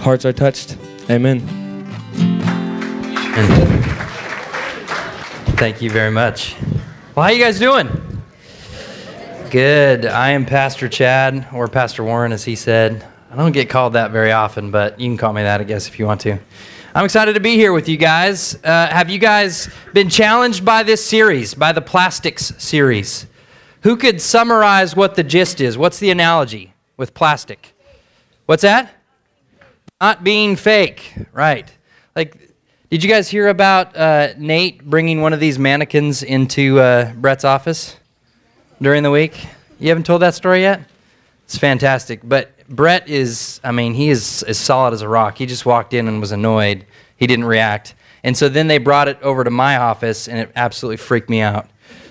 hearts are touched. Amen. And thank you very much. Well, how are you guys doing? Good. I am Pastor Chad, or Pastor Warren, as he said. I don't get called that very often, but you can call me that, I guess, if you want to. I'm excited to be here with you guys. Uh, have you guys been challenged by this series, by the plastics series? Who could summarize what the gist is? What's the analogy with plastic? What's that? Not being fake, right? Like, did you guys hear about uh, Nate bringing one of these mannequins into uh, Brett's office during the week? You haven't told that story yet? It's fantastic. But Brett is, I mean, he is as solid as a rock. He just walked in and was annoyed. He didn't react. And so then they brought it over to my office, and it absolutely freaked me out.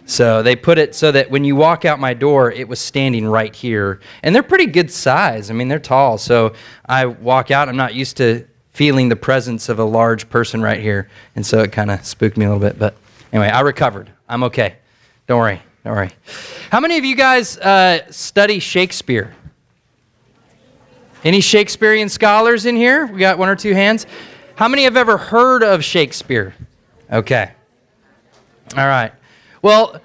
So they put it so that when you walk out my door, it was standing right here. And they're pretty good size. I mean, they're tall. So I walk out, I'm not used to feeling the presence of a large person right here. And so it kind of spooked me a little bit. But anyway, I recovered. I'm okay. Don't worry. Don't worry. How many of you guys uh, study Shakespeare? Any Shakespearean scholars in here? We got one or two hands. How many have ever heard of Shakespeare? Okay. All right. Well,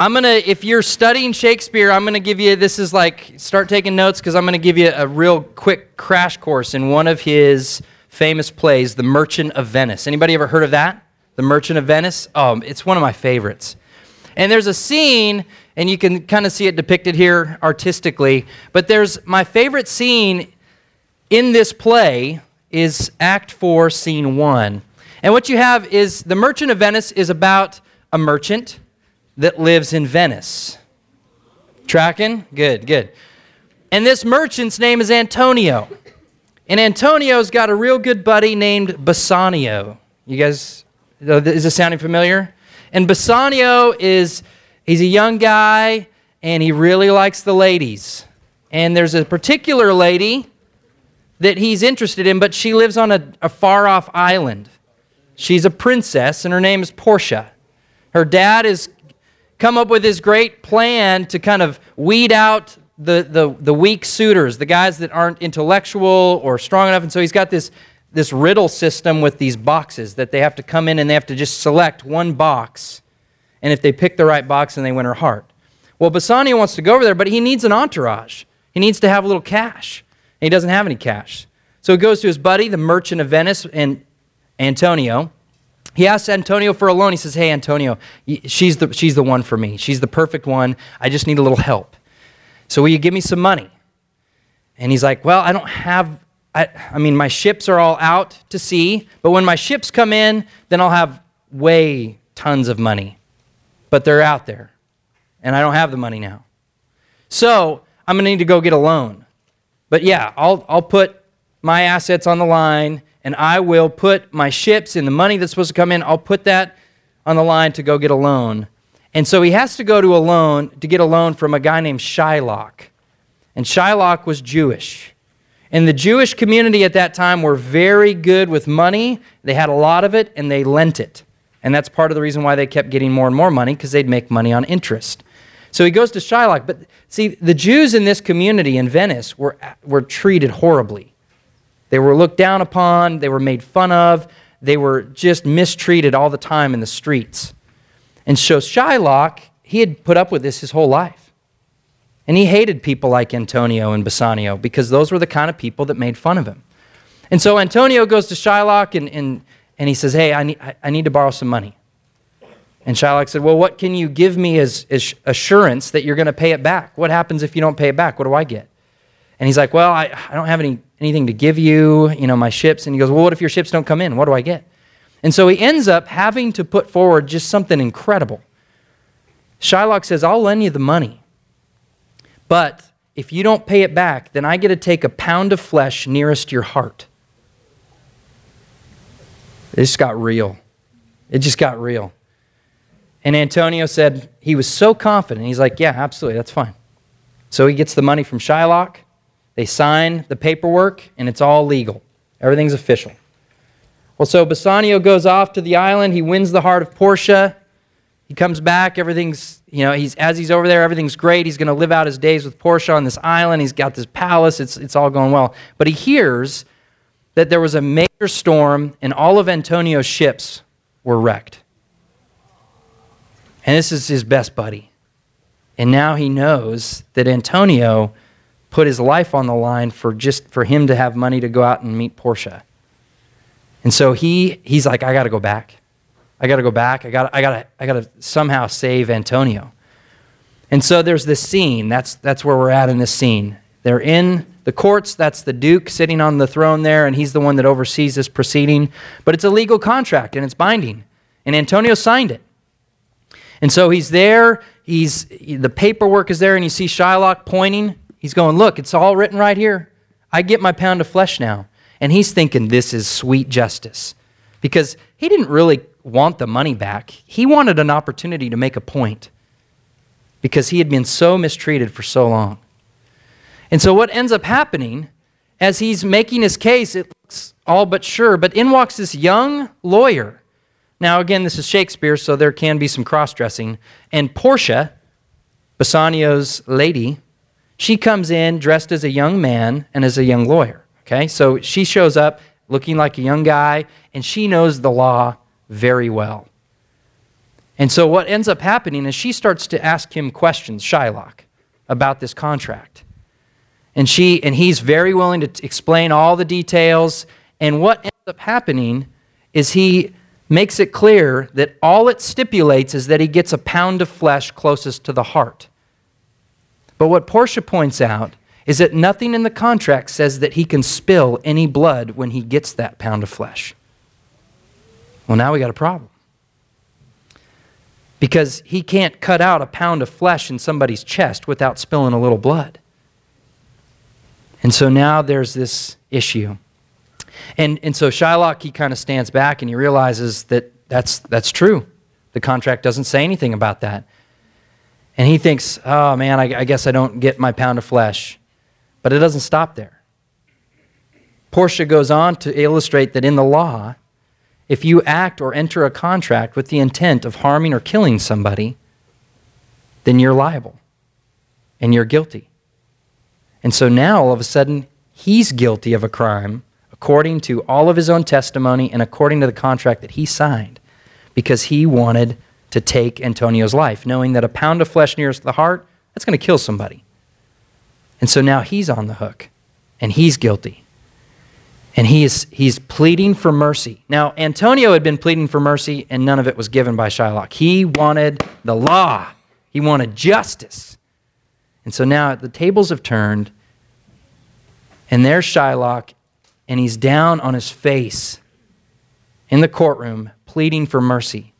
I'm going to, if you're studying Shakespeare, I'm going to give you, this is like, start taking notes because I'm going to give you a real quick crash course in one of his famous plays, The Merchant of Venice. Anybody ever heard of that? The Merchant of Venice? Oh, it's one of my favorites. And there's a scene, and you can kind of see it depicted here artistically, but there's my favorite scene in this play is Act 4, Scene 1. And what you have is The Merchant of Venice is about a merchant that lives in Venice. Tracking? Good, good. And this merchant's name is Antonio. And Antonio's got a real good buddy named Bassanio. You guys, is this sounding familiar? And Bassanio is, he's a young guy and he really likes the ladies. And there's a particular lady that he's interested in, but she lives on a, a far off island. She's a princess, and her name is Portia. Her dad has come up with this great plan to kind of weed out the, the, the weak suitors, the guys that aren't intellectual or strong enough. And so he's got this, this riddle system with these boxes that they have to come in and they have to just select one box. And if they pick the right box, then they win her heart. Well, Bassanio wants to go over there, but he needs an entourage. He needs to have a little cash. And he doesn't have any cash. So he goes to his buddy, the merchant of Venice, and Antonio. He asks Antonio for a loan. He says, Hey, Antonio, she's the, she's the one for me. She's the perfect one. I just need a little help. So will you give me some money? And he's like, Well, I don't have, I, I mean, my ships are all out to sea, but when my ships come in, then I'll have way tons of money. But they're out there, and I don't have the money now. So I'm going to need to go get a loan. But yeah, I'll, I'll put my assets on the line and I will put my ships and the money that's supposed to come in, I'll put that on the line to go get a loan. And so he has to go to a loan to get a loan from a guy named Shylock. And Shylock was Jewish. And the Jewish community at that time were very good with money. They had a lot of it and they lent it. And that's part of the reason why they kept getting more and more money because they'd make money on interest. So he goes to Shylock. But see, the Jews in this community in Venice were, were treated horribly. They were looked down upon, they were made fun of, they were just mistreated all the time in the streets. And so Shylock, he had put up with this his whole life. And he hated people like Antonio and Bassanio because those were the kind of people that made fun of him. And so Antonio goes to Shylock and, and, and he says, Hey, I need, I need to borrow some money. And Shylock said, Well, what can you give me as, as assurance that you're going to pay it back? What happens if you don't pay it back? What do I get? And he's like, Well, I, I don't have any anything to give you, you know, my ships. And he goes, Well, what if your ships don't come in? What do I get? And so he ends up having to put forward just something incredible. Shylock says, I'll lend you the money. But if you don't pay it back, then I get to take a pound of flesh nearest your heart. It just got real. It just got real. And Antonio said he was so confident. He's like, Yeah, absolutely, that's fine. So he gets the money from Shylock. They sign the paperwork, and it's all legal. Everything's official. Well, so Bassanio goes off to the island. He wins the heart of Portia. He comes back, everything's, you know, he's as he's over there, everything's great. He's going to live out his days with Portia on this island. He's got this palace. It's, it's all going well. But he hears that there was a major storm and all of Antonio's ships were wrecked. And this is his best buddy. And now he knows that Antonio put his life on the line for just for him to have money to go out and meet Portia. And so he he's like, I gotta go back. I gotta go back. I gotta I gotta I gotta somehow save Antonio. And so there's this scene. That's that's where we're at in this scene. They're in the courts. That's the Duke sitting on the throne there, and he's the one that oversees this proceeding. But it's a legal contract and it's binding. And Antonio signed it. And so he's there, he's the paperwork is there, and you see Shylock pointing. He's going, Look, it's all written right here. I get my pound of flesh now. And he's thinking this is sweet justice. Because he didn't really want the money back. He wanted an opportunity to make a point. Because he had been so mistreated for so long. And so what ends up happening as he's making his case, it looks all but sure, but in walks this young lawyer now, again, this is Shakespeare, so there can be some cross dressing. And Portia, Bassanio's lady, she comes in dressed as a young man and as a young lawyer. Okay, so she shows up looking like a young guy, and she knows the law very well. And so what ends up happening is she starts to ask him questions, Shylock, about this contract. And she and he's very willing to explain all the details. And what ends up happening is he makes it clear that all it stipulates is that he gets a pound of flesh closest to the heart. But what Portia points out is that nothing in the contract says that he can spill any blood when he gets that pound of flesh. Well, now we got a problem. Because he can't cut out a pound of flesh in somebody's chest without spilling a little blood. And so now there's this issue. And, and so Shylock, he kind of stands back and he realizes that that's, that's true. The contract doesn't say anything about that. And he thinks, oh man, I, I guess I don't get my pound of flesh. But it doesn't stop there. Portia goes on to illustrate that in the law, if you act or enter a contract with the intent of harming or killing somebody, then you're liable and you're guilty. And so now all of a sudden, he's guilty of a crime according to all of his own testimony and according to the contract that he signed, because he wanted to take Antonio's life, knowing that a pound of flesh nearest the heart, that's going to kill somebody. And so now he's on the hook, and he's guilty. And he is, he's pleading for mercy. Now, Antonio had been pleading for mercy, and none of it was given by Shylock. He wanted the law, he wanted justice. And so now the tables have turned, and there's Shylock and he's down on his face in the courtroom pleading for mercy.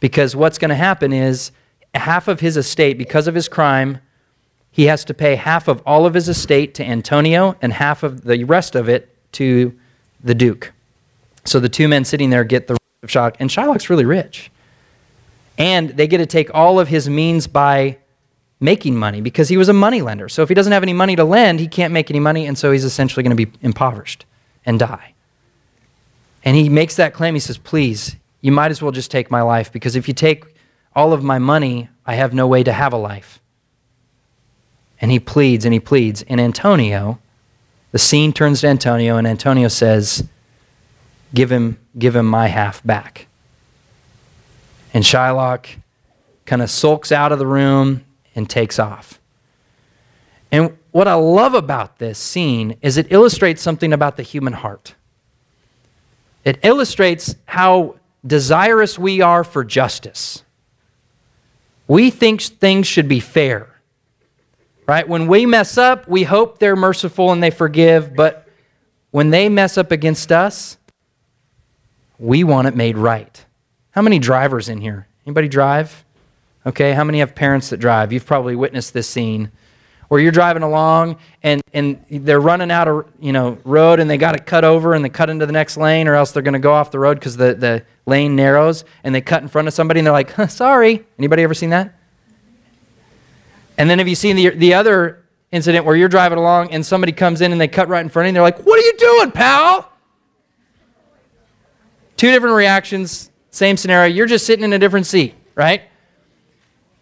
Because what's going to happen is half of his estate, because of his crime, he has to pay half of all of his estate to Antonio and half of the rest of it to the Duke. So the two men sitting there get the rest of Shylock, and Shylock's really rich. And they get to take all of his means by making money because he was a money lender. So if he doesn't have any money to lend, he can't make any money, and so he's essentially going to be impoverished and die. And he makes that claim. He says, Please, you might as well just take my life because if you take all of my money, I have no way to have a life. And he pleads and he pleads. And Antonio, the scene turns to Antonio, and Antonio says, Give him, give him my half back. And Shylock kind of sulks out of the room and takes off. And what I love about this scene is it illustrates something about the human heart. It illustrates how desirous we are for justice. We think things should be fair. Right? When we mess up, we hope they're merciful and they forgive, but when they mess up against us, we want it made right. How many drivers in here? Anybody drive? Okay, how many have parents that drive? You've probably witnessed this scene where you're driving along and, and they're running out of you know road and they got to cut over and they cut into the next lane or else they're going to go off the road because the, the lane narrows and they cut in front of somebody and they're like sorry anybody ever seen that and then have you seen the, the other incident where you're driving along and somebody comes in and they cut right in front of you and they're like what are you doing pal two different reactions same scenario you're just sitting in a different seat right?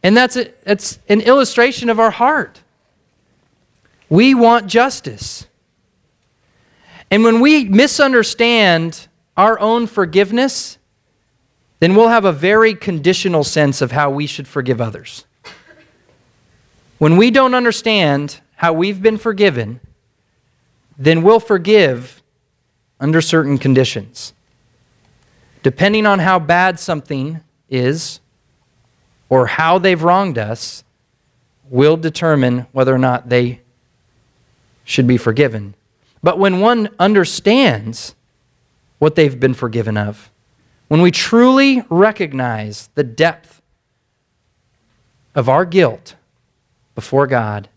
And that's, a, that's an illustration of our heart. We want justice. And when we misunderstand our own forgiveness, then we'll have a very conditional sense of how we should forgive others. When we don't understand how we've been forgiven, then we'll forgive under certain conditions. Depending on how bad something is or how they've wronged us, will determine whether or not they should be forgiven. But when one understands what they've been forgiven of, when we truly recognize the depth of our guilt before God,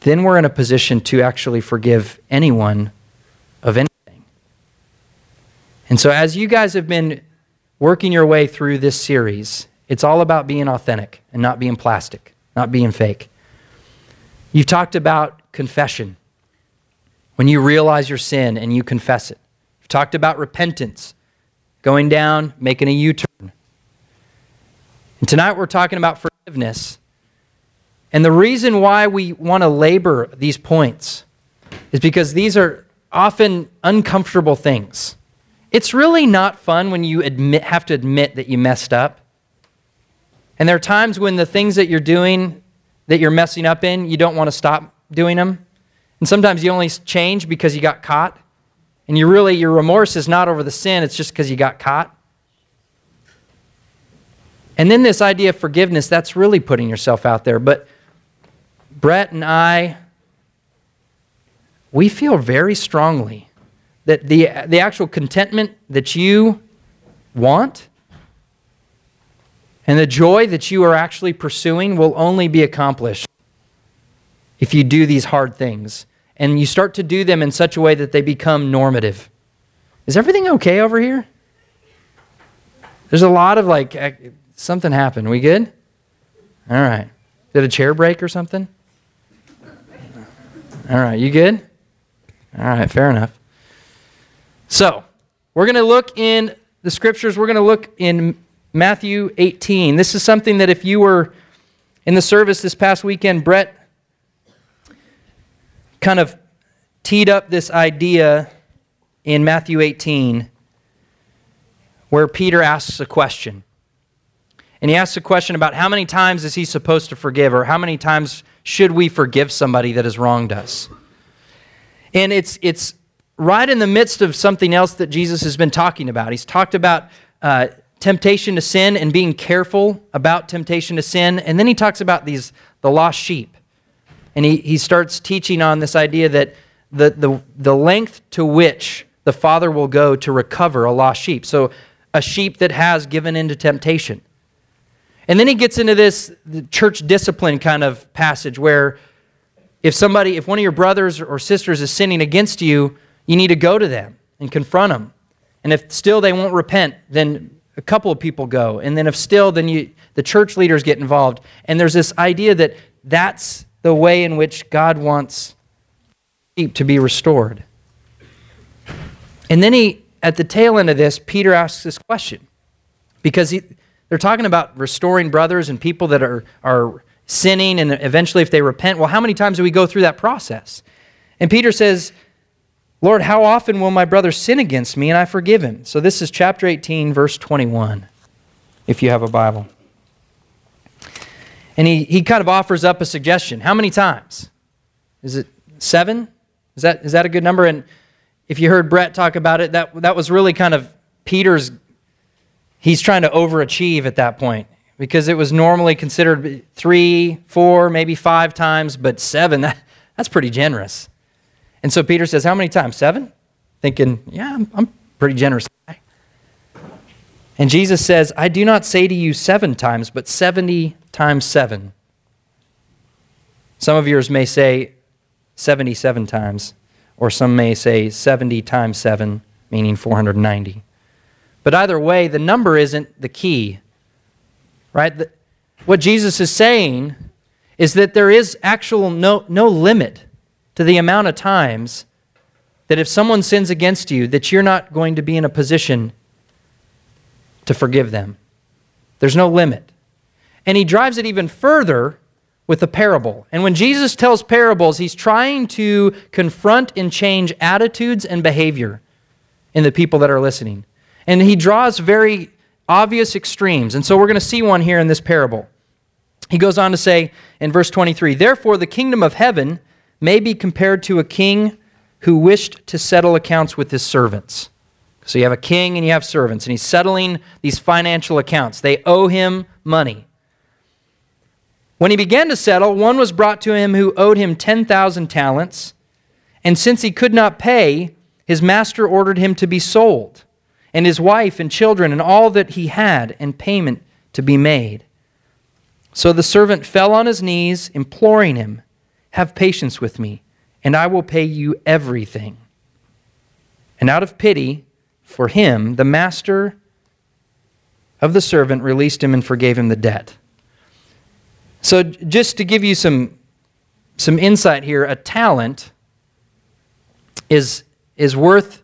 then we're in a position to actually forgive anyone of anything. And so, as you guys have been working your way through this series, it's all about being authentic and not being plastic, not being fake. You've talked about confession when you realize your sin and you confess it. You've talked about repentance, going down, making a U turn. And tonight we're talking about forgiveness. And the reason why we want to labor these points is because these are often uncomfortable things. It's really not fun when you admit, have to admit that you messed up. And there are times when the things that you're doing, that you're messing up in, you don't want to stop doing them. And sometimes you only change because you got caught. And you really, your remorse is not over the sin, it's just because you got caught. And then this idea of forgiveness, that's really putting yourself out there. But Brett and I, we feel very strongly that the, the actual contentment that you want and the joy that you are actually pursuing will only be accomplished if you do these hard things and you start to do them in such a way that they become normative. Is everything okay over here? There's a lot of like, eh, something happened. We good? All right. Did a chair break or something? All right. You good? All right. Fair enough. So, we're going to look in the scriptures. We're going to look in Matthew 18. This is something that if you were in the service this past weekend, Brett kind of teed up this idea in Matthew 18 where Peter asks a question. And he asks a question about how many times is he supposed to forgive, or how many times should we forgive somebody that has wronged us? And it's, it's right in the midst of something else that Jesus has been talking about. He's talked about uh, temptation to sin and being careful about temptation to sin. And then he talks about these the lost sheep. And he, he starts teaching on this idea that the, the, the length to which the father will go to recover a lost sheep. So a sheep that has given into temptation. And then he gets into this church discipline kind of passage where if somebody, if one of your brothers or sisters is sinning against you, you need to go to them and confront them. And if still they won't repent, then a couple of people go. And then if still, then you, the church leaders get involved. And there's this idea that that's the way in which God wants sheep to be restored. And then he, at the tail end of this, Peter asks this question because he, they're talking about restoring brothers and people that are, are sinning, and eventually, if they repent, well, how many times do we go through that process? And Peter says, Lord, how often will my brother sin against me and I forgive him? So this is chapter 18, verse 21, if you have a Bible. And he, he kind of offers up a suggestion. How many times? Is it seven? Is that, is that a good number? And if you heard Brett talk about it, that, that was really kind of Peter's, he's trying to overachieve at that point because it was normally considered three, four, maybe five times, but seven, that, that's pretty generous. And so Peter says, How many times? Seven? Thinking, Yeah, I'm, I'm pretty generous. And Jesus says, I do not say to you seven times, but 70 times seven. Some of yours may say 77 times, or some may say 70 times seven, meaning 490. But either way, the number isn't the key, right? what Jesus is saying is that there is actual no, no limit to the amount of times that if someone sins against you, that you're not going to be in a position to forgive them. There's no limit. And he drives it even further with a parable. And when Jesus tells parables, he's trying to confront and change attitudes and behavior in the people that are listening. And he draws very obvious extremes. And so we're going to see one here in this parable. He goes on to say in verse 23 Therefore, the kingdom of heaven may be compared to a king who wished to settle accounts with his servants. So you have a king and you have servants, and he's settling these financial accounts. They owe him money. When he began to settle, one was brought to him who owed him 10,000 talents. And since he could not pay, his master ordered him to be sold, and his wife and children and all that he had, and payment to be made. So the servant fell on his knees, imploring him, Have patience with me, and I will pay you everything. And out of pity for him, the master of the servant released him and forgave him the debt. So, just to give you some, some insight here, a talent is, is worth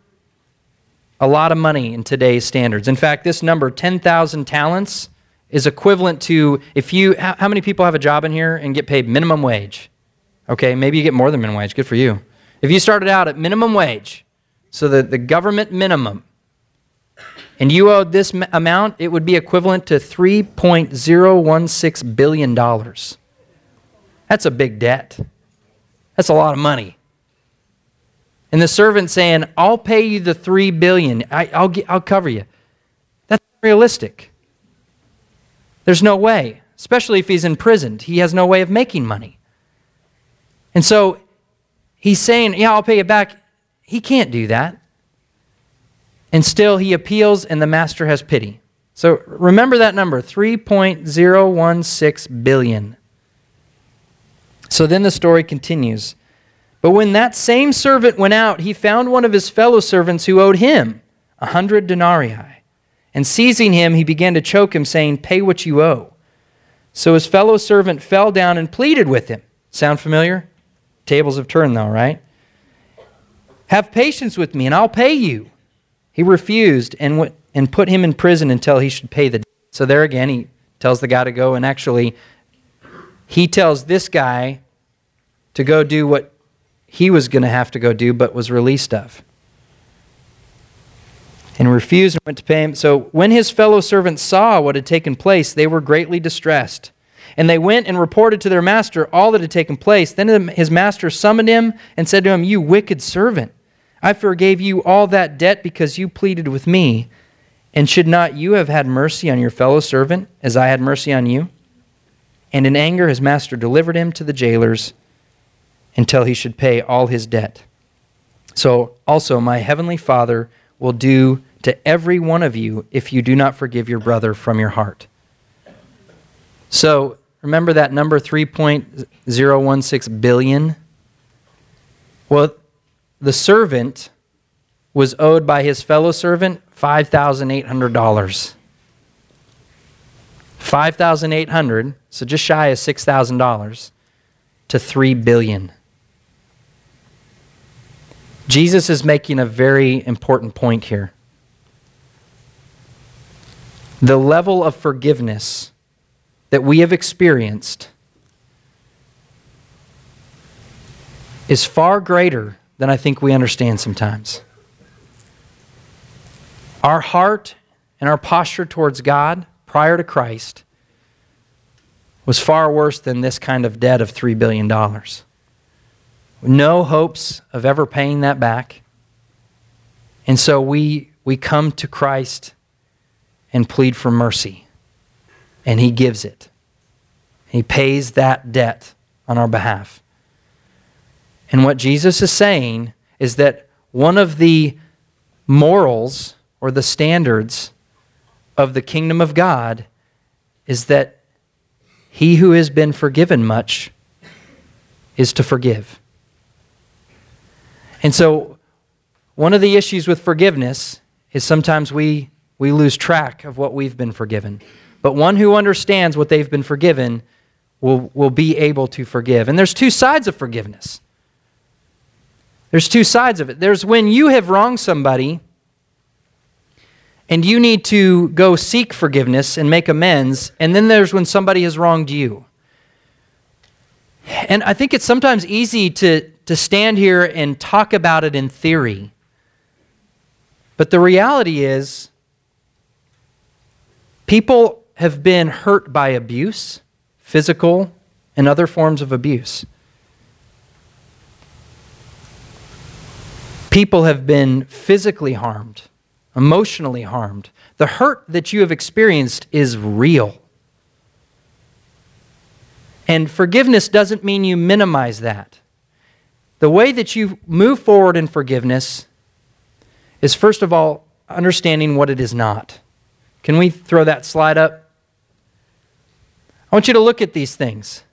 a lot of money in today's standards. In fact, this number, 10,000 talents, is equivalent to if you, how, many people have a job in here and get paid minimum wage? Okay, maybe you get more than minimum wage. Good for you. If you started out at minimum wage, so the, the government minimum, and you owed this amount, it would be equivalent to $3.016 billion. That's a big debt. That's a lot of money. And the servant saying, I'll pay you the 3 billion. I, I'll, I'll cover you. That's realistic. There's no way, especially if he's imprisoned. He has no way of making money. And so he's saying, Yeah, I'll pay you back. He can't do that. And still he appeals, and the master has pity. So remember that number 3.016 billion. So then the story continues. But when that same servant went out, he found one of his fellow servants who owed him a hundred denarii. And seizing him, he began to choke him, saying, Pay what you owe. So his fellow servant fell down and pleaded with him. Sound familiar? Tables have turned, though, right? Have patience with me, and I'll pay you. He refused and, and put him in prison until he should pay the debt. So there again, he tells the guy to go, and actually, he tells this guy to go do what he was going to have to go do, but was released of and refused and went to pay him. So when his fellow servants saw what had taken place, they were greatly distressed. And they went and reported to their master all that had taken place. Then his master summoned him and said to him, You wicked servant, I forgave you all that debt because you pleaded with me. And should not you have had mercy on your fellow servant as I had mercy on you? And in anger his master delivered him to the jailers until he should pay all his debt. So also my heavenly Father will do to every one of you if you do not forgive your brother from your heart. So remember that number 3.016 billion? Well, the servant was owed by his fellow servant $5,800. 5,800, so just shy of $6,000 to 3 billion. Jesus is making a very important point here. The level of forgiveness that we have experienced is far greater than I think we understand sometimes. Our heart and our posture towards God prior to Christ was far worse than this kind of debt of $3 billion no hopes of ever paying that back. And so we, we come to Christ and plead for mercy, and He gives it. He pays that debt on our behalf. And what Jesus is saying is that one of the morals or the standards of the kingdom of God is that he who has been forgiven much is to forgive. And so, one of the issues with forgiveness is sometimes we, we lose track of what we've been forgiven. But one who understands what they've been forgiven will, will be able to forgive. And there's two sides of forgiveness. There's two sides of it. There's when you have wronged somebody and you need to go seek forgiveness and make amends, and then there's when somebody has wronged you. And I think it's sometimes easy to, to stand here and talk about it in theory. But the reality is, people have been hurt by abuse, physical and other forms of abuse. People have been physically harmed emotionally harmed. The hurt that you have experienced is real. And forgiveness doesn't mean you minimize that. The way that you move forward in forgiveness is, first of all, understanding what it is not. Can we throw that slide up? I want you to look at these things.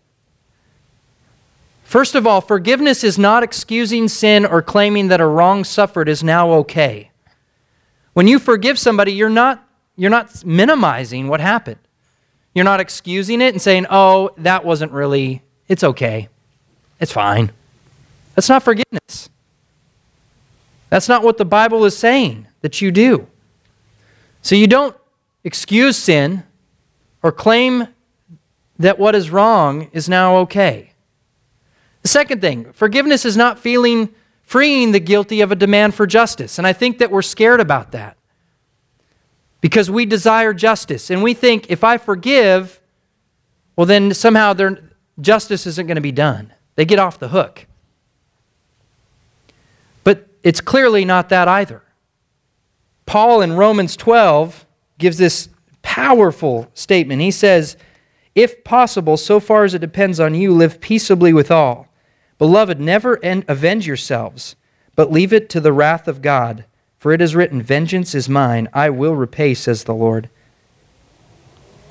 First of all, forgiveness is not excusing sin or claiming that a wrong suffered is now okay. When you forgive somebody, you're not, you're not minimizing what happened. You're not excusing it and saying, oh, that wasn't really, it's okay. It's fine. That's not forgiveness. That's not what the Bible is saying that you do. So you don't excuse sin or claim that what is wrong is now okay. The second thing, forgiveness is not feeling freeing the guilty of a demand for justice. And I think that we're scared about that because we desire justice. And we think if I forgive, well, then somehow their justice isn't going to be done. They get off the hook. But it's clearly not that either. Paul in Romans 12 gives this powerful statement. He says, If possible, so far as it depends on you, live peaceably with all. Beloved, never avenge yourselves, but leave it to the wrath of God. For it is written, Vengeance is mine, I will repay, says the Lord.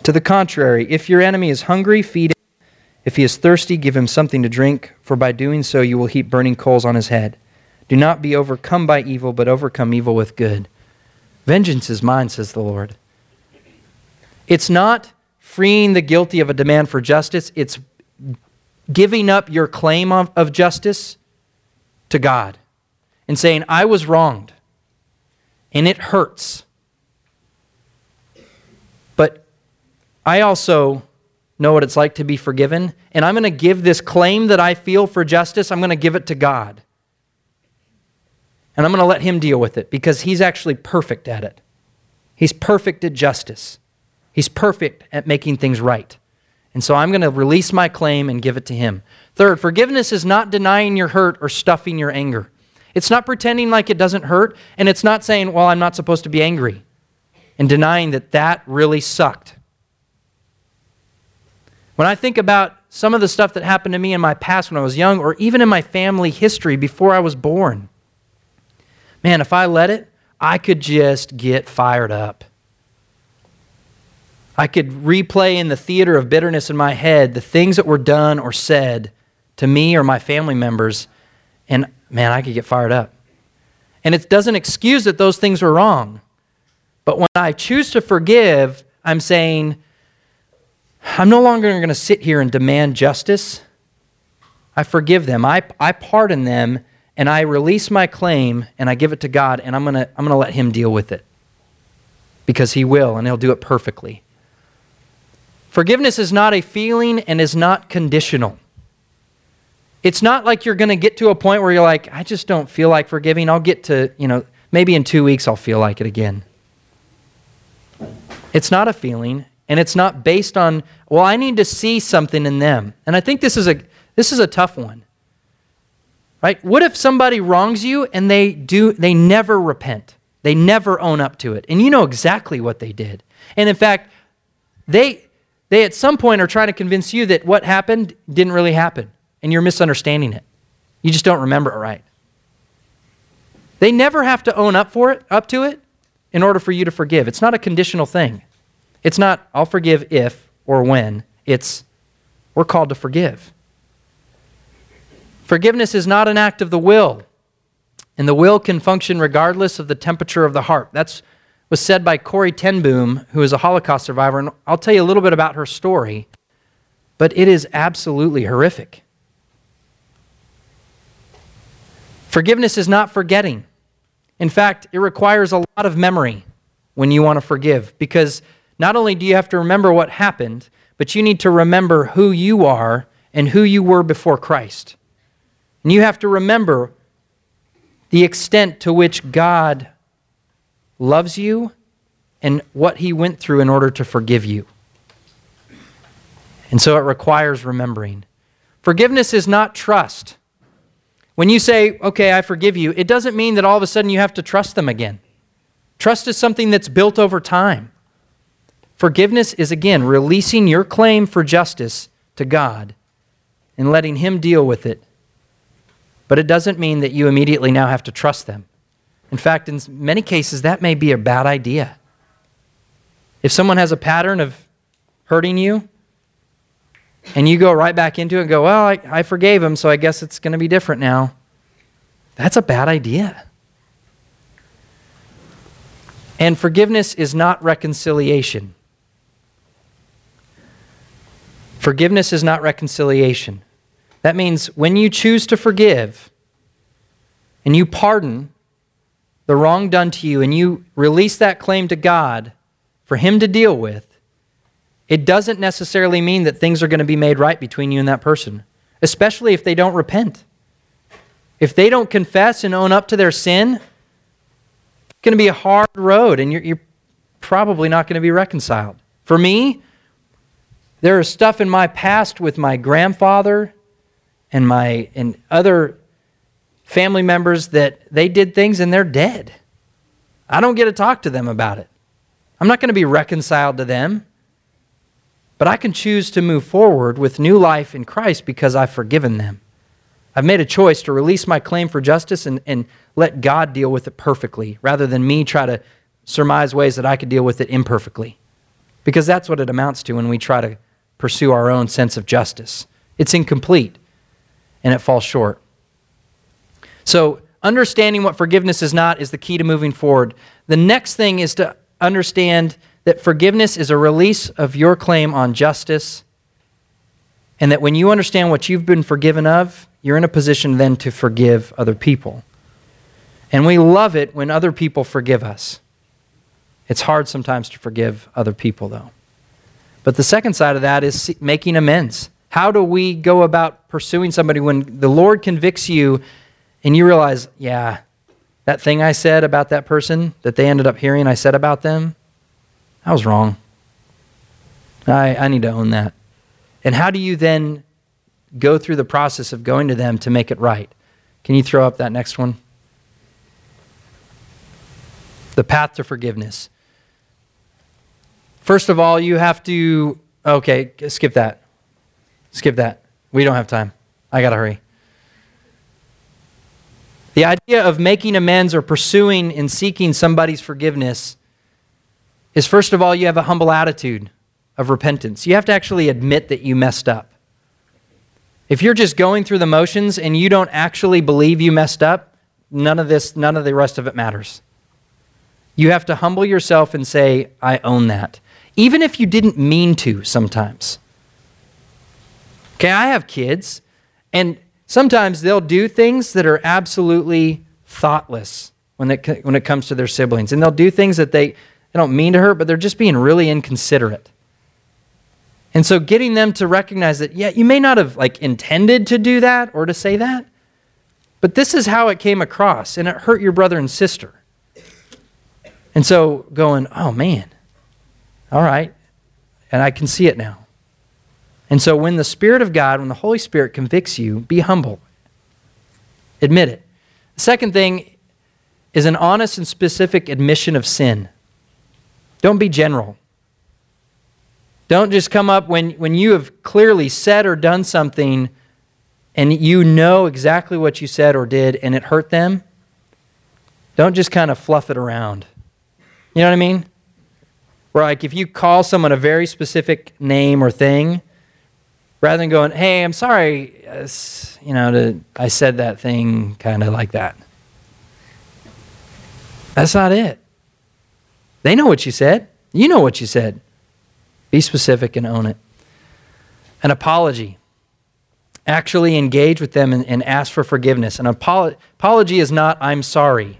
To the contrary, if your enemy is hungry, feed him. If he is thirsty, give him something to drink, for by doing so you will heap burning coals on his head. Do not be overcome by evil, but overcome evil with good. Vengeance is mine, says the Lord. It's not freeing the guilty of a demand for justice, it's giving up your claim of, of justice to God and saying, I was wronged and it hurts. But I also know what it's like to be forgiven, and I'm going to give this claim that I feel for justice, I'm going to give it to God. And I'm going to let Him deal with it because He's actually perfect at it. He's perfect at justice, He's perfect at making things right. And so I'm going to release my claim and give it to Him. Third, forgiveness is not denying your hurt or stuffing your anger. It's not pretending like it doesn't hurt, and it's not saying, well, I'm not supposed to be angry, and denying that that really sucked. When I think about some of the stuff that happened to me in my past when I was young, or even in my family history before I was born, man, if I let it, I could just get fired up. I could replay in the theater of bitterness in my head the things that were done or said to me or my family members, and man, I could get fired up. And it doesn't excuse that those things were wrong. But when I choose to forgive, I'm saying, I'm no longer going to sit here and demand justice. I forgive them. I, I pardon them and I release my claim and I give it to God and I'm going to I'm going to let him deal with it. Because he will and he'll do it perfectly. Forgiveness is not a feeling and is not conditional. It's not like you're going to get to a point where you're like, I just don't feel like forgiving. I'll get to, you know, maybe in two weeks I'll feel like it again. It's not a feeling, and it's not based on, well, I need to see something in them. And I think this is a this is a tough one. Right? What if somebody wrongs you and they do they never repent? They never own up to it. And you know exactly what they did. And in fact, they they at some point are trying to convince you that what happened didn't really happen and you're misunderstanding it. You just don't remember it right. They never have to own up for it, up to it in order for you to forgive. It's not a conditional thing. It's not I'll forgive if or when. It's we're called to forgive. Forgiveness is not an act of the will. And the will can function regardless of the temperature of the heart. That's was said by Corrie ten Boom, who is a Holocaust survivor, and I'll tell you a little bit about her story, but it is absolutely horrific. Forgiveness is not forgetting. In fact, it requires a lot of memory. when you want to forgive because not only do you have to remember what happened, but you need to remember who you are and who you were before Christ. And you have to remember the extent to which God loves you and what he went through in order to forgive you. And so it requires remembering. Forgiveness is not trust. When you say, okay, I forgive you, it doesn't mean that all of a sudden you have to trust them again. Trust is something that's built over time. Forgiveness is, again, releasing your claim for justice to God and letting Him deal with it. But it doesn't mean that you immediately now have to trust them. In fact, in many cases, that may be a bad idea. If someone has a pattern of hurting you, and you go right back into it and go, Well, I, I forgave him, so I guess it's going to be different now, that's a bad idea. And forgiveness is not reconciliation. Forgiveness is not reconciliation. That means when you choose to forgive and you pardon the wrong done to you and you release that claim to God for Him to deal with, it doesn't necessarily mean that things are going to be made right between you and that person, especially if they don't repent. If they don't confess and own up to their sin, it's going to be a hard road and you're, you're probably not going to be reconciled. For me, there is stuff in my past with my grandfather and my and other family members that they did things and they're dead. I don't get to talk to them about it. I'm not going to be reconciled to them. But I can choose to move forward with new life in Christ because I've forgiven them. I've made a choice to release my claim for justice and, and let God deal with it perfectly rather than me try to surmise ways that I could deal with it imperfectly. Because that's what it amounts to when we try to pursue our own sense of justice. It's incomplete and it falls short. So, understanding what forgiveness is not is the key to moving forward. The next thing is to understand that forgiveness is a release of your claim on justice, and that when you understand what you've been forgiven of, you're in a position then to forgive other people. And we love it when other people forgive us. It's hard sometimes to forgive other people, though. But the second side of that is making amends. How do we go about pursuing somebody when the Lord convicts you and you realize, yeah, that thing I said about that person that they ended up hearing I said about them, I was wrong. I, I need to own that. And how do you then go through the process of going to them to make it right? Can you throw up that next one? The path to forgiveness. First of all, you have to. Okay, skip that. Skip that. We don't have time. I got to hurry. The idea of making amends or pursuing and seeking somebody's forgiveness is first of all, you have a humble attitude of repentance. You have to actually admit that you messed up. If you're just going through the motions and you don't actually believe you messed up, none of this, none of the rest of it matters. You have to humble yourself and say, I own that. Even if you didn't mean to sometimes. Okay, I have kids, and sometimes they'll do things that are absolutely thoughtless when it, when it comes to their siblings. And they'll do things that they, they don't mean to hurt, but they're just being really inconsiderate. And so getting them to recognize that, yeah, you may not have like intended to do that or to say that, but this is how it came across and it hurt your brother and sister. And so going, oh man, all right, and I can see it now. And so when the Spirit of God, when the Holy Spirit convicts you, be humble. Admit it. The second thing is an honest and specific admission of sin. Don't be general. Don't just come up when, when you have clearly said or done something and you know exactly what you said or did and it hurt them. Don't just kind of fluff it around. You know what I mean? Where, like, if you call someone a very specific name or thing, rather than going, hey, I'm sorry, uh, you know, to, I said that thing kind of like that. That's not it. They know what you said. You know what you said. Be specific and own it. An apology. Actually engage with them and, and ask for forgiveness. An apolo- apology is not, I'm sorry.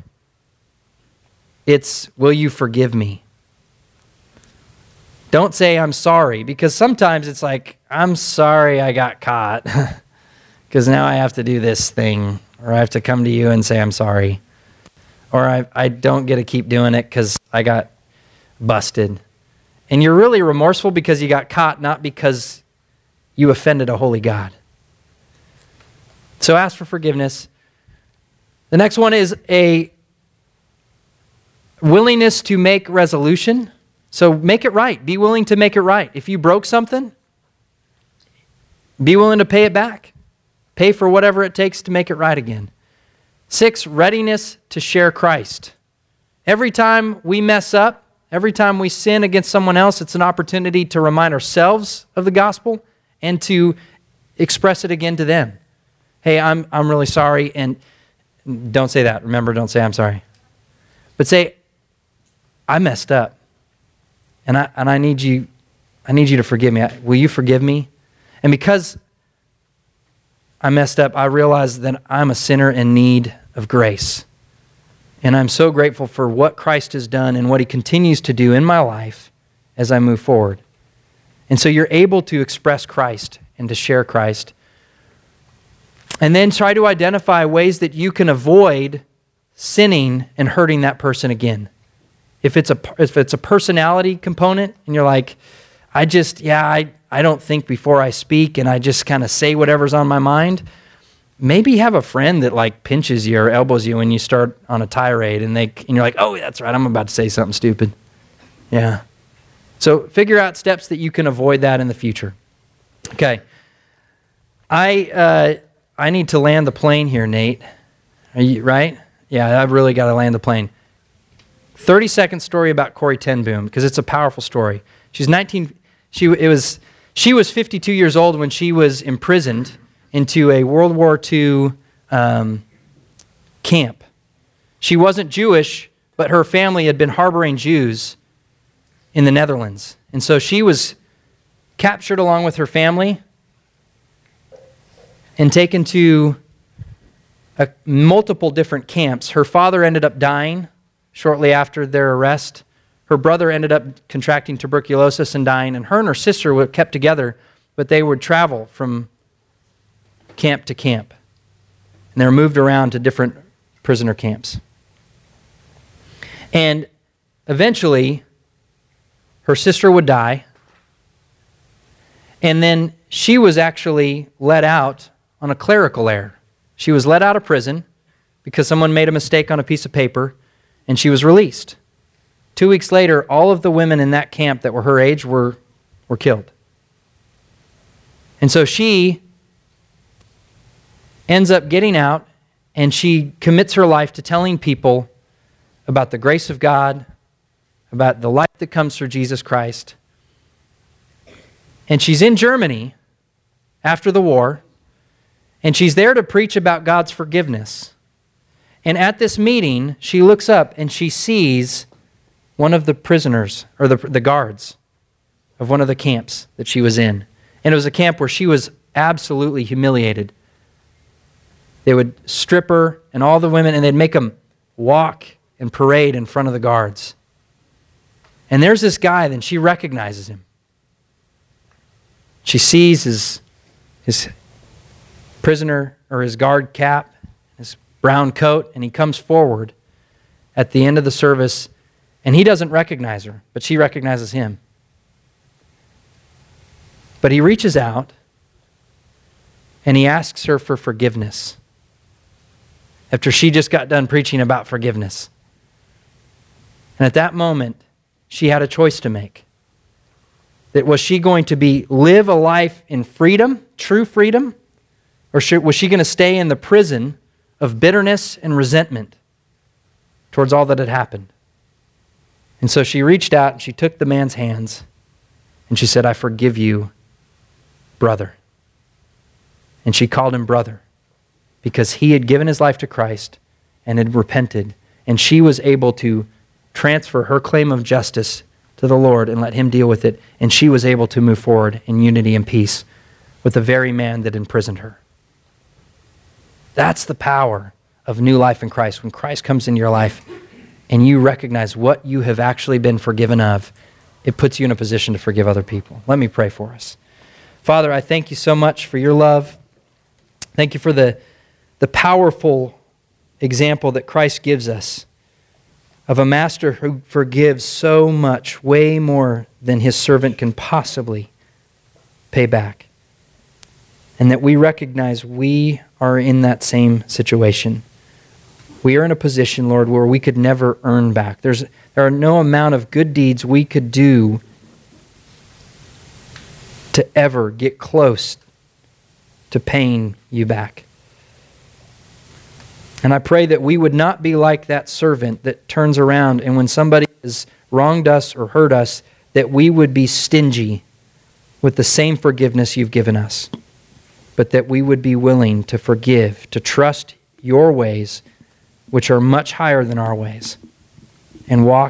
it's, Will you forgive me? Don't say, I'm sorry, because sometimes it's like, I'm sorry I got caught, because now I have to do this thing, or I have to come to you and say, I'm sorry. Or I, I don't get to keep doing it because I got busted. And you're really remorseful because you got caught, not because you offended a holy God. So ask for forgiveness. The next one is a willingness to make resolution. So make it right. Be willing to make it right. If you broke something, be willing to pay it back. Pay for whatever it takes to make it right again. Six, readiness to share Christ. Every time we mess up, every time we sin against someone else, it's an opportunity to remind ourselves of the gospel and to express it again to them. Hey, I'm, I'm really sorry. And don't say that. Remember, don't say I'm sorry. But say, I messed up. And I, and I need you I need you to forgive me. Will you forgive me? And because I messed up, I realize that I'm a sinner in need of grace. And I'm so grateful for what Christ has done and what he continues to do in my life as I move forward. And so you're able to express Christ and to share Christ. And then try to identify ways that you can avoid sinning and hurting that person again. If it's a, if it's a personality component and you're like, I just, yeah, I, I don't think before I speak and I just kind of say whatever's on my mind, maybe have a friend that like pinches you or elbows you when you start on a tirade and they and you're like, "Oh, that's right. I'm about to say something stupid." Yeah. So, figure out steps that you can avoid that in the future. Okay. I uh, I need to land the plane here, Nate. Are you right? Yeah, I've really got to land the plane. 30 second story about Corrie ten Boom because it's a powerful story. She's 19 she it was she was 52 years old when she was imprisoned into a World War II um, camp. She wasn't Jewish, but her family had been harboring Jews in the Netherlands. And so she was captured along with her family and taken to a, multiple different camps. Her father ended up dying shortly after their arrest. Her brother ended up contracting tuberculosis and dying, and her and her sister were kept together, but they would travel from camp to camp. And they were moved around to different prisoner camps. And eventually, her sister would die. And then she was actually let out on a clerical error. She was let out of prison because someone made a mistake on a piece of paper, and she was released. Two weeks later, all of the women in that camp that were her age were, were killed. And so she ends up getting out and she commits her life to telling people about the grace of God, about the life that comes through Jesus Christ. And she's in Germany after the war, and she's there to preach about God's forgiveness. And at this meeting, she looks up and she sees one of the prisoners, or the, the guards of one of the camps that she was in. And it was a camp where she was absolutely humiliated they would strip her and all the women, and they'd make them walk and parade in front of the guards. And there's this guy, then she recognizes him. She sees his, his prisoner or his guard cap, brown coat, and he comes forward at the end of the service, and he doesn't recognize her, but she recognizes him. But he reaches out and he asks her for forgiveness after she just got done preaching about forgiveness. And at that moment, she had a choice to make. That was she going to be live a life in freedom, true freedom, or was she going to stay in the prison of bitterness and resentment towards all that had happened? And so she reached out and she took the man's hands and she said, I forgive you, brother. And she called him brother because he had given his life to Christ and had repented. And she was able to transfer her claim of justice to the Lord and let him deal with it. And she was able to move forward in unity and peace with the very man that imprisoned her. That's the power of new life in Christ. When Christ comes into your life and you recognize what you have actually been forgiven of, it puts you in a position to forgive other people. Let me pray for us. Father, I thank you so much for your love. Thank you for the, the powerful example that Christ gives us of a master who forgives so much, way more than his servant can possibly pay back. And that we recognize we are in that same situation. We are in a position, Lord, where we could never earn back. There's, there are no amount of good deeds we could do to ever get close to paying you back. And I pray that we would not be like that servant that turns around and when somebody has wronged us or hurt us, that we would be stingy with the same forgiveness you've given us, but that we would be willing to forgive, to trust your ways, which are much higher than our ways, and walk